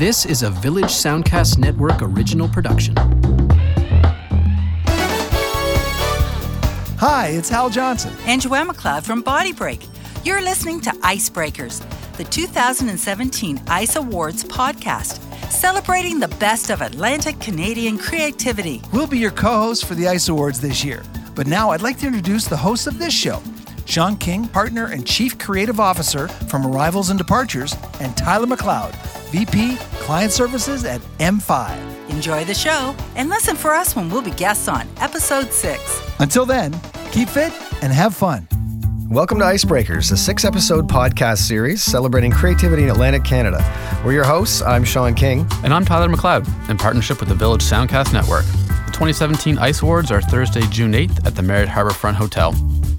This is a Village Soundcast Network original production. Hi, it's Hal Johnson. And Joanne McLeod from Body Break. You're listening to Icebreakers, the 2017 ICE Awards podcast, celebrating the best of Atlantic Canadian creativity. We'll be your co hosts for the ICE Awards this year. But now I'd like to introduce the host of this show, Sean King, partner and chief creative officer from Arrivals and Departures, and Tyler McLeod, VP Client Services at M5. Enjoy the show and listen for us when we'll be guests on episode six. Until then, keep fit and have fun. Welcome to Icebreakers, a six episode podcast series celebrating creativity in Atlantic Canada. We're your hosts. I'm Sean King. And I'm Tyler McLeod, in partnership with the Village Soundcast Network. The 2017 ICE Awards are Thursday, June 8th at the Marriott Harbourfront Hotel.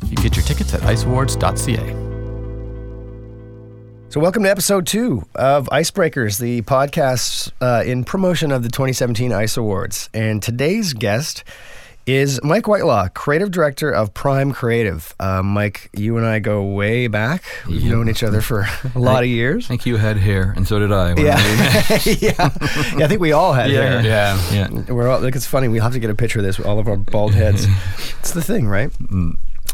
You can get your tickets at iceawards.ca. So, welcome to episode two of Icebreakers, the podcast uh, in promotion of the 2017 ICE Awards. And today's guest is Mike Whitelaw, creative director of Prime Creative. Uh, Mike, you and I go way back. We've known each other for a lot of years. I think you had hair, and so did I. Yeah. yeah. yeah, I think we all had yeah, hair. Yeah, yeah. We're all, like, it's funny. We'll have to get a picture of this with all of our bald heads. it's the thing, right?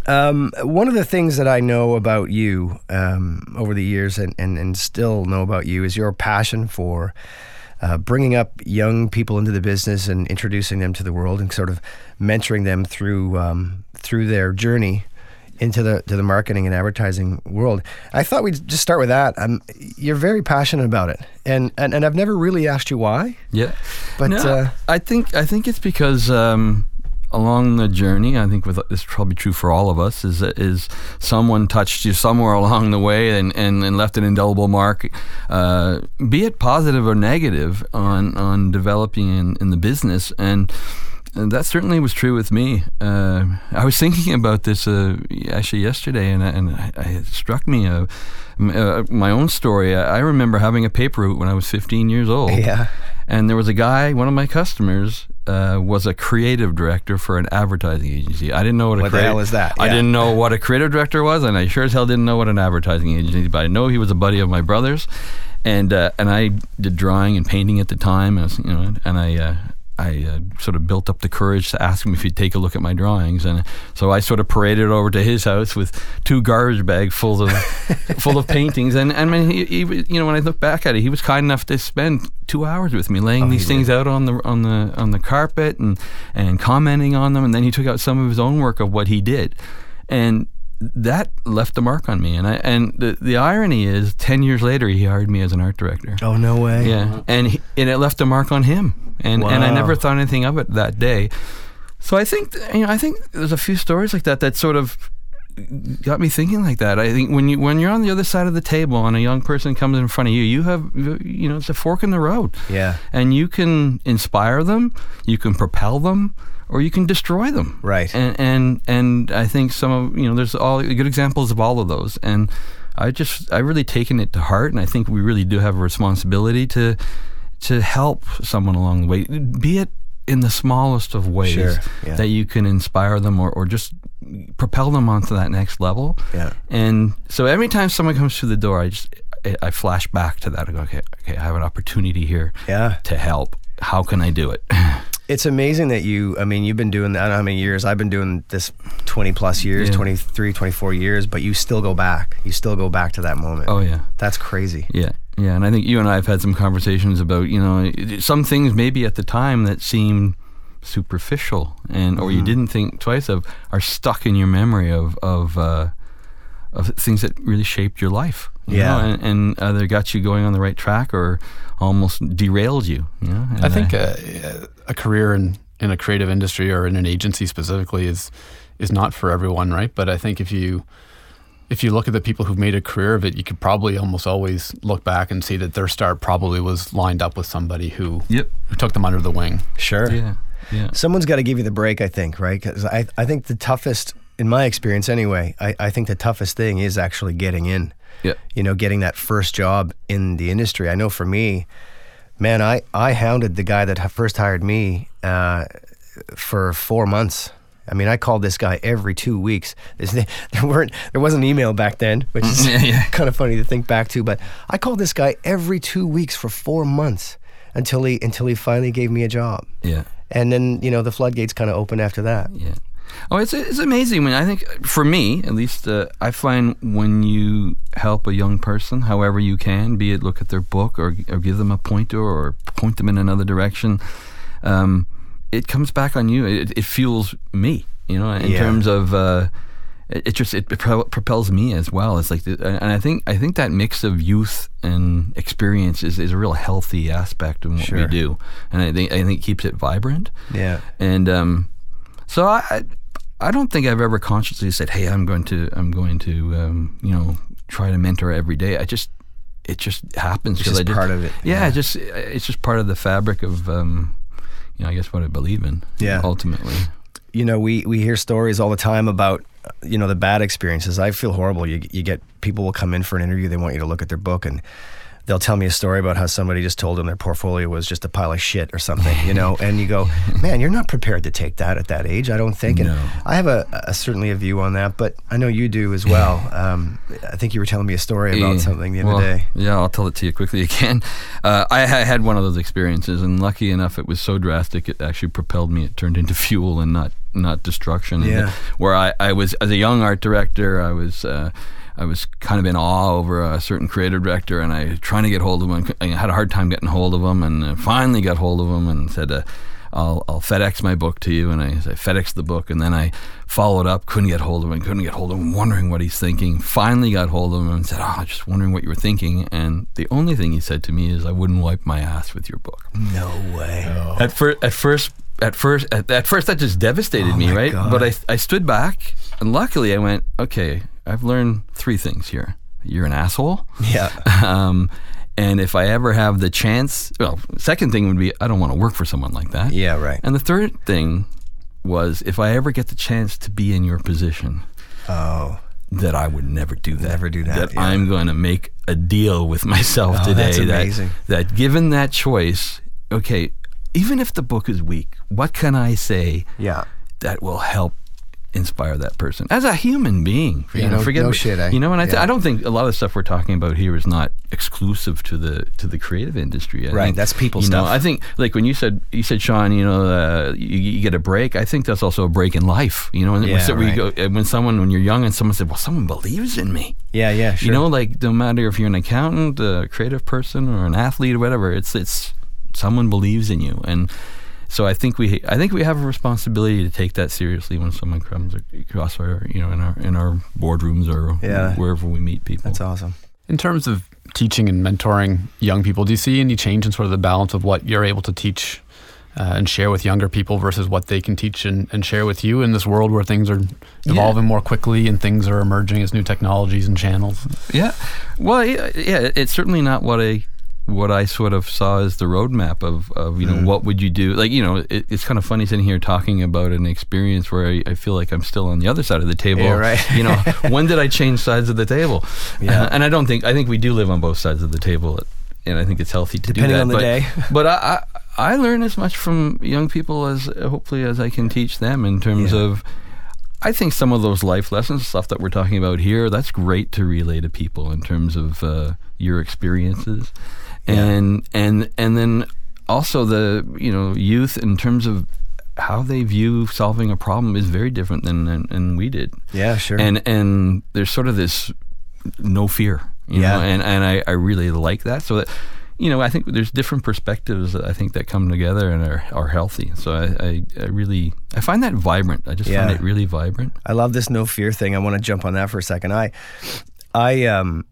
Um, one of the things that I know about you um, over the years and, and, and still know about you is your passion for uh, bringing up young people into the business and introducing them to the world and sort of mentoring them through um, through their journey into the to the marketing and advertising world. I thought we'd just start with that. Um, you're very passionate about it, and, and and I've never really asked you why. Yeah, but No, uh, I think I think it's because um, along the journey, I think with this is probably true for all of us, is that is someone touched you somewhere along the way and, and, and left an indelible mark, uh, be it positive or negative, on on developing in, in the business and. That certainly was true with me. Uh, I was thinking about this uh, actually yesterday, and, and I, I, it struck me uh, uh, my own story. I, I remember having a paper route when I was 15 years old. Yeah. And there was a guy, one of my customers, uh, was a creative director for an advertising agency. I didn't know what a What the creative- hell is that? I didn't know what a creative director was, and I sure as hell didn't know what an advertising agency. But I know he was a buddy of my brother's, and uh, and I did drawing and painting at the time. I you know, and I. Uh, I uh, sort of built up the courage to ask him if he'd take a look at my drawings, and so I sort of paraded over to his house with two garbage bags full of full of paintings. And and I mean, he, he, you know, when I look back at it, he was kind enough to spend two hours with me, laying these things out on the on the on the carpet and and commenting on them. And then he took out some of his own work of what he did, and that left a mark on me. And I and the the irony is, ten years later, he hired me as an art director. oh no way. Yeah, and he, and it left a mark on him, and and I never thought anything of it that day. So I think you know I think there's a few stories like that that sort of got me thinking like that. I think when you when you're on the other side of the table and a young person comes in front of you, you have you know it's a fork in the road, Yeah. and you can inspire them, you can propel them. Or you can destroy them, Right. And and and I think some of you know there's all good examples of all of those, and I just I really taken it to heart, and I think we really do have a responsibility to to help someone along the way, be it in the smallest of ways Sure, yeah. that you can inspire them or, or just propel them onto that next level. Yeah. And so every time someone comes through the door, I just I, flash back to that. I go, okay, okay, I have an opportunity here Yeah. to help. How can I do it? It's amazing that you, I mean, you've been doing, I don't know how many years, I've been doing this 20 plus years, Yeah. 23, 24 years, but you still go back. You still go back to that moment. oh yeah. That's crazy. Yeah, yeah, and I think you and I have had some conversations about you know some things maybe at the time that seemed superficial and or you didn't think twice of are stuck in your memory of of uh, of things that really shaped your life. you Yeah. know, and, and either got you going on the right track or almost derailed you. You know, I think uh, a career in, in a creative industry or in an agency specifically is is not for everyone, right? But I think if you if you look at the people who've made a career of it, you could probably almost always look back and see that their start probably was lined up with somebody who Yep. who took them under the wing. Sure. Yeah. Yeah. Someone's got to give you the break, I think, right? Because I, I think the toughest, in my experience anyway, I, I think the toughest thing is actually getting in. Yeah. You know, getting that first job in the industry. I know for me, man, I, I hounded the guy that first hired me uh, for four months. I mean, I called this guy every two weeks. There weren't, there wasn't email back then, which is Yeah, yeah. kind of funny to think back to. But I called this guy every two weeks for four months until he until he finally gave me a job. Yeah. And then you know the floodgates kind of opened after that. Yeah. Oh, it's it's amazing when I think for me at least uh, I find when you help a young person, however you can, be it look at their book or or give them a pointer or point them in another direction, um, it comes back on you. It, it fuels me, you know, in Yeah. terms of. Uh, it, it just it propels me as well. It's like, the, and I think I think that mix of youth and experience is, is a real healthy aspect of what Sure. we do, and I think I think it keeps it vibrant. Yeah. And um, so I, I don't think I've ever consciously said, "Hey, I'm going to I'm going to um, you know try to mentor every day." I just it just happens It's because just I just, part of it, Yeah, yeah. it just it's just part of the fabric of um, you know I guess what I believe in. Yeah. ultimately. you know, we, we hear stories all the time about, you know, the bad experiences. I feel horrible. You, you get people will come in for an interview. They want you to look at their book and they'll tell me a story about how somebody just told them their portfolio was just a pile of shit or something, you know, and you go, man, you're not prepared to take that at that age. I don't think. And No. I have a, a certainly a view on that, but I know you do as well. Um, I think you were telling me a story about Yeah. something the other Well, day. Yeah, I'll tell it to you quickly again. Uh, I ha- had one of those experiences, and lucky enough, it was so drastic it actually propelled me. It turned into fuel and not not destruction. Yeah. where I, I was as a young art director, I was. Uh, I was kind of in awe over a certain creative director, and I trying to get hold of him. I had a hard time getting hold of him, and uh, finally got hold of him and said, uh, "I'll, I'll FedEx my book to you." And I, I FedEx the book, and then I followed up. Couldn't get hold of him. Couldn't get hold of him. Wondering what he's thinking. Finally got hold of him and said, "Oh, just wondering what you were thinking." And the only thing he said to me is, "I wouldn't wipe my ass with your book." No way. At first, at first, at first, at, at first, that just devastated Oh me, right? God. But I, I stood back, and luckily, I went, okay, I've learned three things here. You're an asshole. Yeah. Um, and if I ever have the chance, well, second thing would be I don't want to work for someone like that. Yeah, right. And the third thing was if I ever get the chance to be in your position, Oh, that I would never do that. Never do that, yeah. I'm going to make a deal with myself Oh, today. that's amazing. That, that given that choice, okay, even if the book is weak, what can I say yeah. that will help inspire that person as a human being? Yeah, you know, no- forget no shit, eh? You know, and I, th- Yeah. I don't think a lot of the stuff we're talking about here is not exclusive to the to the creative industry. I Right, think, that's people you know, stuff. I think like when you said you said Sean, you know, uh, you, you get a break. I think that's also a break in life. You know, and Yeah, so right. go, when someone when you're young and someone said, "Well, someone believes in me." Yeah, yeah, sure. You know, like no matter if you're an accountant, a creative person, or an athlete, or whatever, it's it's someone believes in you, and so I think we I think we have a responsibility to take that seriously when someone comes across our you know in our in our boardrooms or Yeah. wherever we meet people. That's awesome. In terms of teaching and mentoring young people, do you see any change in sort of the balance of what you're able to teach uh, and share with younger people versus what they can teach and, and share with you in this world where things are evolving more quickly and things are emerging as new technologies and channels? Yeah. Well, yeah, yeah, it's certainly not what I what I sort of saw as the roadmap of, of you know Mm. what would you do like you know it, it's kind of funny sitting here talking about an experience where I, I feel like I'm still on the other side of the table Yeah, right. you know when did I change sides of the table Yeah. and I don't think I think we do live on both sides of the table and I think it's healthy to Depending do that on the but, day. but I, I I learn as much from young people as hopefully as I can teach them in terms Yeah. of I think some of those life lessons, stuff that we're talking about here, that's great to relay to people in terms of uh, your experiences, and and and then also the you know youth in terms of how they view solving a problem is very different than than, than we did, Yeah, sure. and and there's sort of this no fear, you Yeah. know, and and I, I really like that. So that you know, I think there's different perspectives that I think that come together and are, are healthy. So I, I, I really I find that vibrant. I just Yeah. find it really vibrant. I love this no fear thing. I want to jump on that for a second. I, I um,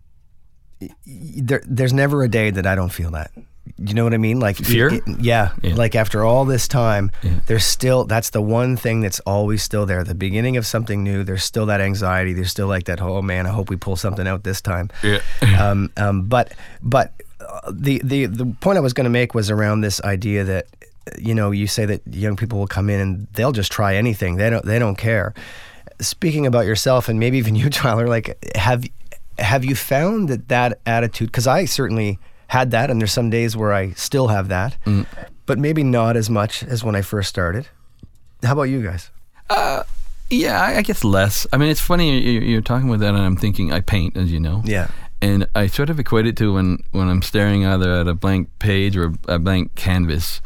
there, there's never a day that I don't feel that. You know what I mean? Like Fear? it- yeah, Yeah. Like after all this time, Yeah. there's still that's the one thing that's always still there. The beginning of something new. There's still that anxiety. There's still like that. Oh man, I hope we pull something out this time. Yeah. um, um, but but uh, the the the point I was going to make was around this idea that you know you say that young people will come in and they'll just try anything. They don't they don't care. Speaking about yourself and maybe even you, Tyler, like have have you found that that attitude? Because I certainly had that, and there's some days where I still have that, mm. but maybe not as much as when I first started. How about you guys? Uh, yeah, I, I guess less. I mean, it's funny you- you're talking about that, and I'm thinking I paint, as you know. Yeah. And I sort of equate it to when when I'm staring either at a blank page or a blank canvas.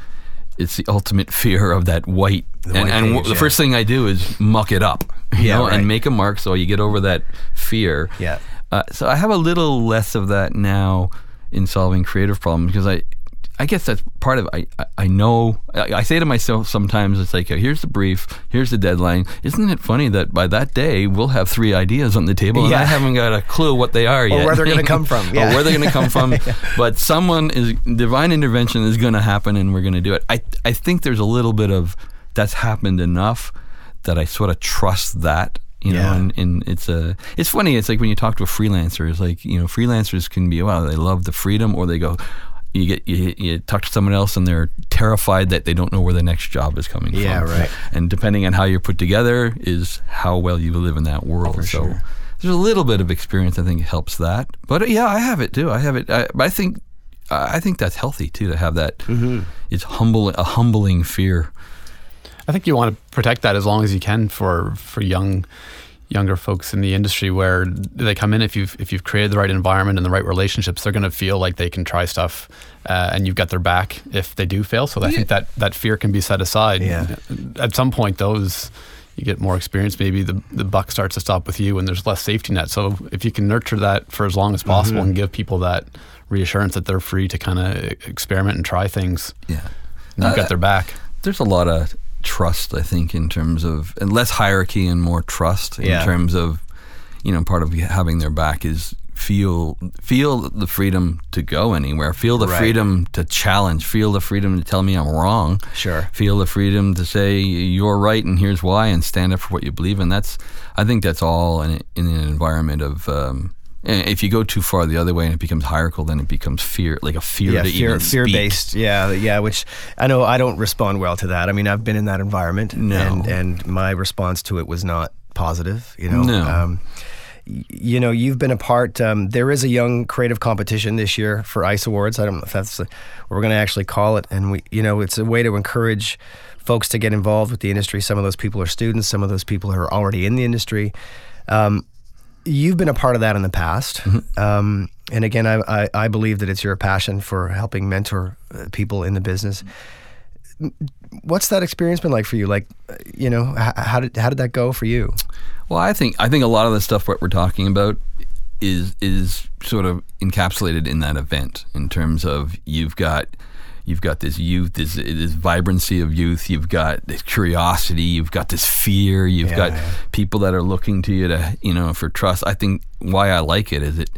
It's the ultimate fear of that white. The and white and page, the yeah. first thing I do is muck it up, you Yeah, know, right. and make a mark so you get over that fear. Yeah. Uh, so I have a little less of that now in solving creative problems because I, I guess that's part of it. I, I, know, I, I say to myself sometimes, it's like, here's the brief, here's the deadline. Isn't it funny that by that day we'll have three ideas on the table and Yeah. I haven't got a clue what they are yet. Or where they're gonna come from, yeah. or where they're going to come from. But someone is, divine intervention is going to happen and we're going to do it. I, I think there's a little bit of, that's happened enough that I sort of trust that you know Yeah. and, and it's a it's funny it's like when you talk to a freelancer it's like you know freelancers can be wow they love the freedom or they go you get you, you talk to someone else and they're terrified that they don't know where the next job is coming Yeah, from right. and depending on how you're put together is how well you live in that world so sure. there's a little bit of experience i think helps that but yeah i have it too i have it I, but i think i think that's healthy too to have that Mm-hmm. it's humble a humbling fear I think you want to protect that as long as you can for for young younger folks in the industry where they come in if you've if you've created the right environment and the right relationships they're going to feel like they can try stuff uh, and you've got their back if they do fail. So I think that that fear can be set aside. Yeah. at some point those you get more experience maybe the the buck starts to stop with you and there's less safety net. So if you can nurture that for as long as possible and give people that reassurance that they're free to kind of experiment and try things yeah. you've got their back. there's a lot of trust, I think, in terms of and less hierarchy and more trust in Yeah. terms of you know part of having their back is feel feel the freedom to go anywhere, feel the Right. freedom to challenge, feel the freedom to tell me I'm wrong, Sure. feel the freedom to say you're right and here's why, and stand up for what you believe in. That's I think that's all in, in an environment of. Um, and if you go too far the other way and it becomes hierarchical, then it becomes fear, like a fear yeah, to fear, even fear speak. based. Yeah, yeah. Which I know I don't respond well to that. I mean, I've been in that environment, No. and and my response to it was not positive. You know, No. um, you know, you've been a part. Um, there is a young creative competition this year for Ice Awards. I don't know if that's what we're going to actually call it, and we, you know, it's a way to encourage folks to get involved with the industry. Some of those people are students. Some of those people are already in the industry. Um, you've been a part of that in the past. Um, and again, I, I, I believe that it's your passion for helping mentor uh, people in the business. What's that experience been like for you? Like, uh, you know, how did how did that go for you? Well, I think I think a lot of the stuff what we're talking about is is sort of encapsulated in that event in terms of you've got you've got this youth, this this vibrancy of youth, you've got this curiosity, you've got this fear, you've Yeah, got yeah. people that are looking to you to you know for trust. I think why I like it is it,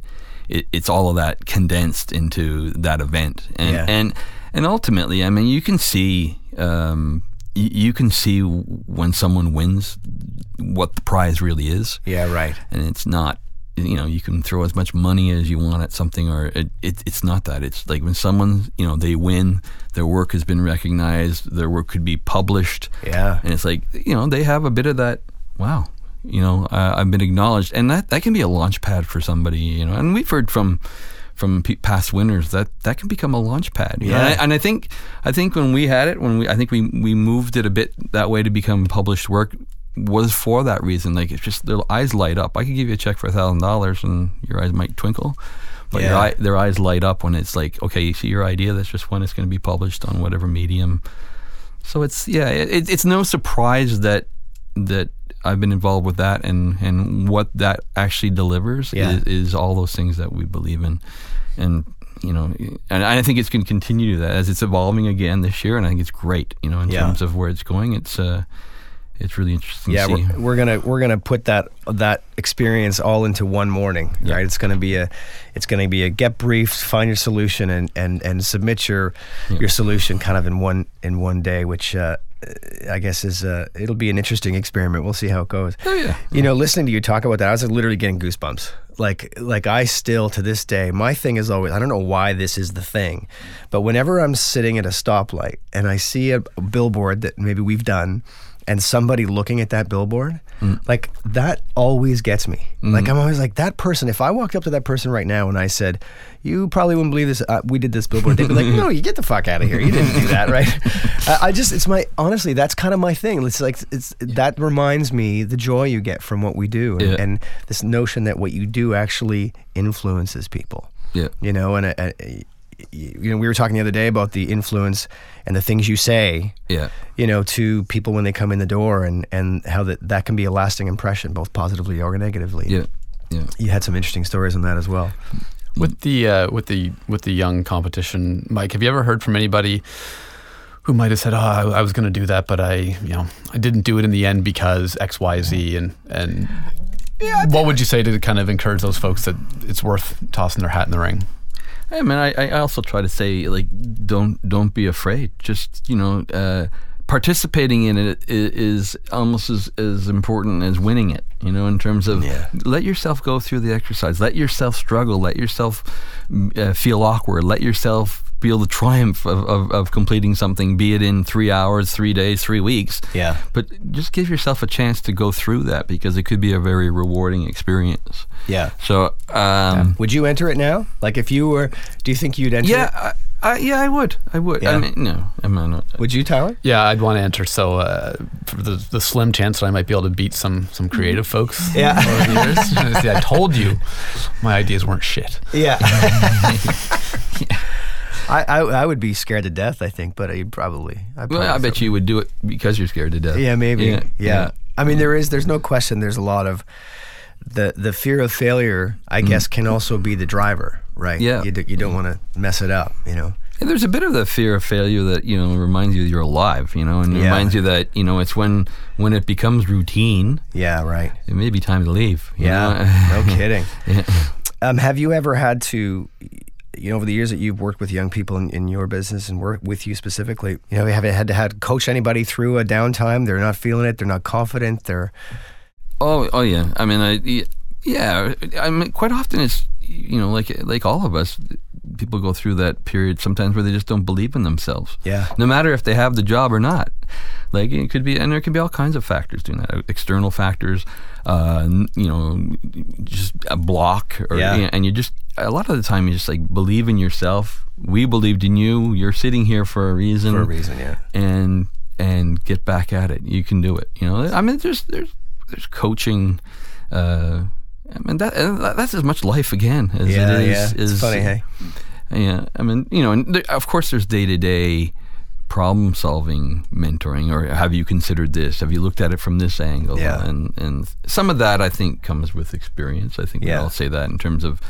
it it's all of that condensed into that event, and Yeah. and and ultimately, I mean, you can see. Um, you can see when someone wins what the prize really is Yeah, right. and it's not you know you can throw as much money as you want at something or it, it, it's not that it's like when someone you know they win their work has been recognized their work could be published Yeah. and it's like you know they have a bit of that wow you know uh, I've been acknowledged and that that can be a launch pad for somebody you know and we've heard from from past winners that that can become a launch pad? Yeah. and, I, and I think I think when we had it when we I think we we moved it a bit that way to become published work was for that reason like it's just their eyes light up I could give you a check for a thousand dollars and your eyes might twinkle but your Yeah. eye, their eyes light up when it's like okay you see your idea that's just when it's going to be published on whatever medium so it's yeah, it, it's no surprise that that I've been involved with that and and what that actually delivers Yeah. is, is all those things that we believe in, and you know, and I think it's going to continue to that as it's evolving again this year, and I think it's great. You know, in Yeah. terms of where it's going, it's uh, it's really interesting Yeah, to see. we're, we're gonna we're gonna put that that experience all into one morning, right? It's gonna be a it's gonna be a get briefed, find your solution, and and and submit your your solution kind of in one in one day, which. Uh, I guess is uh, it'll be an interesting experiment. We'll see how it goes. Oh, yeah. You know, listening to you talk about that, I was literally getting goosebumps. Like, like I still to this day, my thing is always I don't know why this is the thing, but whenever I'm sitting at a stoplight and I see a billboard that maybe we've done, and somebody looking at that billboard, like that always gets me. Like I'm always like that person. If I walked up to that person right now and I said, "You probably wouldn't believe this. Uh, we did this billboard," they'd be like, "No, you get the fuck out of here. You didn't do that, right?" I, I just, it's my honestly, that's kind of my thing. It's like it's that reminds me the joy you get from what we do, and, Yeah. and this notion that what you do actually influences people Yeah. you know and uh, uh, you know we were talking the other day about the influence and the things you say Yeah. you know to people when they come in the door and and how that that can be a lasting impression both positively or negatively Yeah. Yeah. you had some interesting stories on that as well With the uh, with the with the young competition, Mike, have you ever heard from anybody who might have said, "Oh, I, I was going to do that, but I, you know, I didn't do it in the end because X, Y, Z," and and what would you say to kind of encourage those folks that it's worth tossing their hat in the ring? Hey man, I, I also try to say like don't don't be afraid. Just you know, uh, participating in it is almost as, as important as winning it. You know, in terms of Yeah. let yourself go through the exercise, let yourself struggle, let yourself uh, feel awkward, let yourself feel the triumph of, of, of completing something, be it in three hours, three days, three weeks. Yeah. But just give yourself a chance to go through that because it could be a very rewarding experience. yeah So, um, would you enter it now like if you were do you think you'd enter yeah, it? I, I, yeah, I would. I would. Yeah. I mean, no, I'm not. would you tyler Yeah, I'd want to enter. So uh, for the the slim chance that I might be able to beat some some creative folks, Yeah. over the years. See, I told you, my ideas weren't shit. yeah I, I I would be scared to death, I think, but I probably. I Well, I bet you would do it because you're scared to death. Yeah, maybe. Yeah, Yeah. I mean, there is. There's no question. There's a lot of the the fear of failure. I guess can also be the driver, right? Yeah. You, do, you don't want to mess it up. You know. And there's a bit of the fear of failure that you know reminds you that you're alive. You know, and Yeah. reminds you that you know it's when when it becomes routine, Yeah. Right. it may be time to leave. Yeah. no kidding. Yeah. Um, have you ever had to? You know, over the years that you've worked with young people in, in your business and work with you specifically, you know, have you had to had coach anybody through a downtime? They're not feeling it. They're not confident. They're Oh, oh yeah. I mean, I yeah. I mean, quite often it's you know like like all of us, people go through that period sometimes where they just don't believe in themselves. Yeah. No matter if they have the job or not. Like it could be, and there can be all kinds of factors doing that. External factors, uh, you know, just a block, or Yeah. you know, and you just a lot of the time you just like believe in yourself. We believed in you. You're sitting here for a reason. for a reason. Yeah. and and get back at it. You can do it. You know, I mean, there's there's there's coaching. Uh, I mean that that's as much life again as Yeah. it is. yeah. It's is funny. Hey. Yeah, I mean, you know, and there, of course, there's day to day problem solving mentoring or have you considered this have you looked at it from this angle Yeah. and and some of that i think comes with experience i think we Yeah. all say that in terms of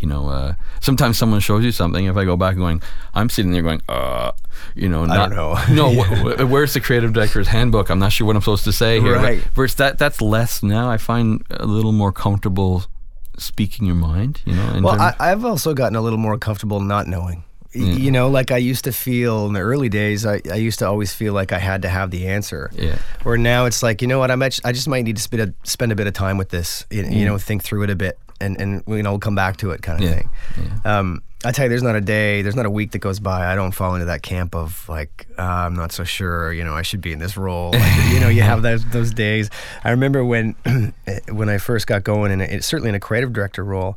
you know uh, sometimes someone shows you something if i go back going i'm sitting there going uh you know I don't know. no wh- wh- where's the creative director's handbook i'm not sure what i'm supposed to say here Right. versus that that's less now i find a little more comfortable speaking your mind you know Well, terms- I, I've also gotten a little more comfortable not knowing. Y- You know, like I used to feel in the early days, I, I used to always feel like I had to have the answer. Yeah. Where now it's like, you know what, I might, I just might need to spend a, spend a bit of time with this, you, you know, think through it a bit and, and you know, we'll come back to it kind of Yeah, thing. Um, I tell you, there's not a day, there's not a week that goes by I don't fall into that camp of like, uh, I'm not so sure, you know, I should be in this role. Like, you know, you have those those days. I remember when when I first got going, and certainly in a creative director role,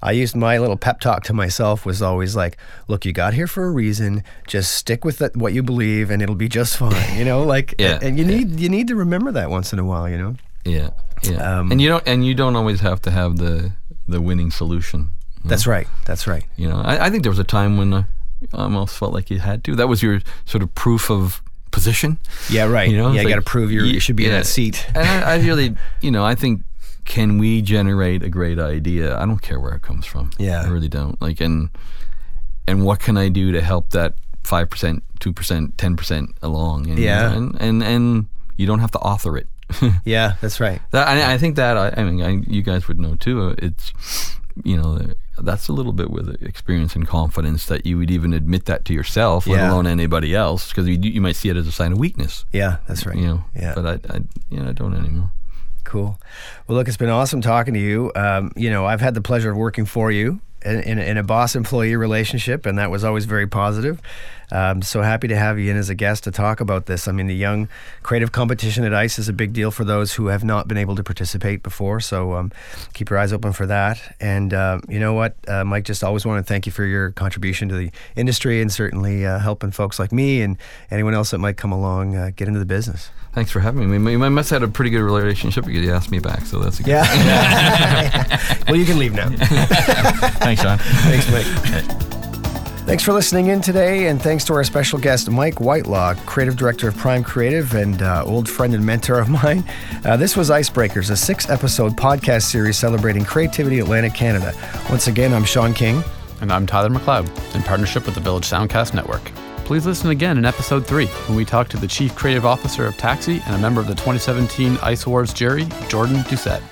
I used my little pep talk to myself was always like, look, you got here for a reason. Just stick with it, what you believe, and it'll be just fine. You know, like, Yeah, and you need you need to remember that once in a while. You know, Yeah, yeah. Um, and you don't and you don't always have to have the the winning solution. that's right. That's right. You know, I, I think there was a time when I almost felt like you had to. That was your sort of proof of position. Yeah, right. You know, yeah, you got to prove you're, you should be in that seat. And I, I really, you know, I think can we generate a great idea? I don't care where it comes from. Yeah. I really don't. Like, and and what can I do to help that five percent, two percent, ten percent along? And, Yeah. and and and you don't have to author it. Yeah, that's right. That, I, I think that I, I mean I, you guys would know too. uh, It's you know that's a little bit with experience and confidence that you would even admit that to yourself, let Yeah. alone anybody else, because you, you might see it as a sign of weakness. Yeah, that's right. You know, Yeah. But I, I you know I don't anymore. Cool. Well, look, it's been awesome talking to you. Um, you know, I've had the pleasure of working for you in, in, in a boss employee relationship, and that was always very positive. Um, so happy to have you in as a guest to talk about this. I mean, the young creative competition at ICE is a big deal for those who have not been able to participate before. So um, keep your eyes open for that. And uh, you know what, uh, Mike, just always want to thank you for your contribution to the industry and certainly uh, helping folks like me and anyone else that might come along uh, get into the business. Thanks for having me. We, we must have had a pretty good relationship because you asked me back, so that's a good Yeah. well, you can leave now. Thanks, Sean. Thanks, Mike. Thanks for listening in today, and thanks to our special guest, Mike Whitelaw, creative director of Prime Creative and uh, old friend and mentor of mine. Uh, this was Icebreakers, a six episode podcast series celebrating creativity Atlantic Canada. Once again, I'm Sean King. And I'm Tyler McLeod, in partnership with the Village Soundcast Network. Please listen again in episode three when we talk to the Chief Creative Officer of Taxi and a member of the 2017 ICE Awards jury, Jordan Doucette.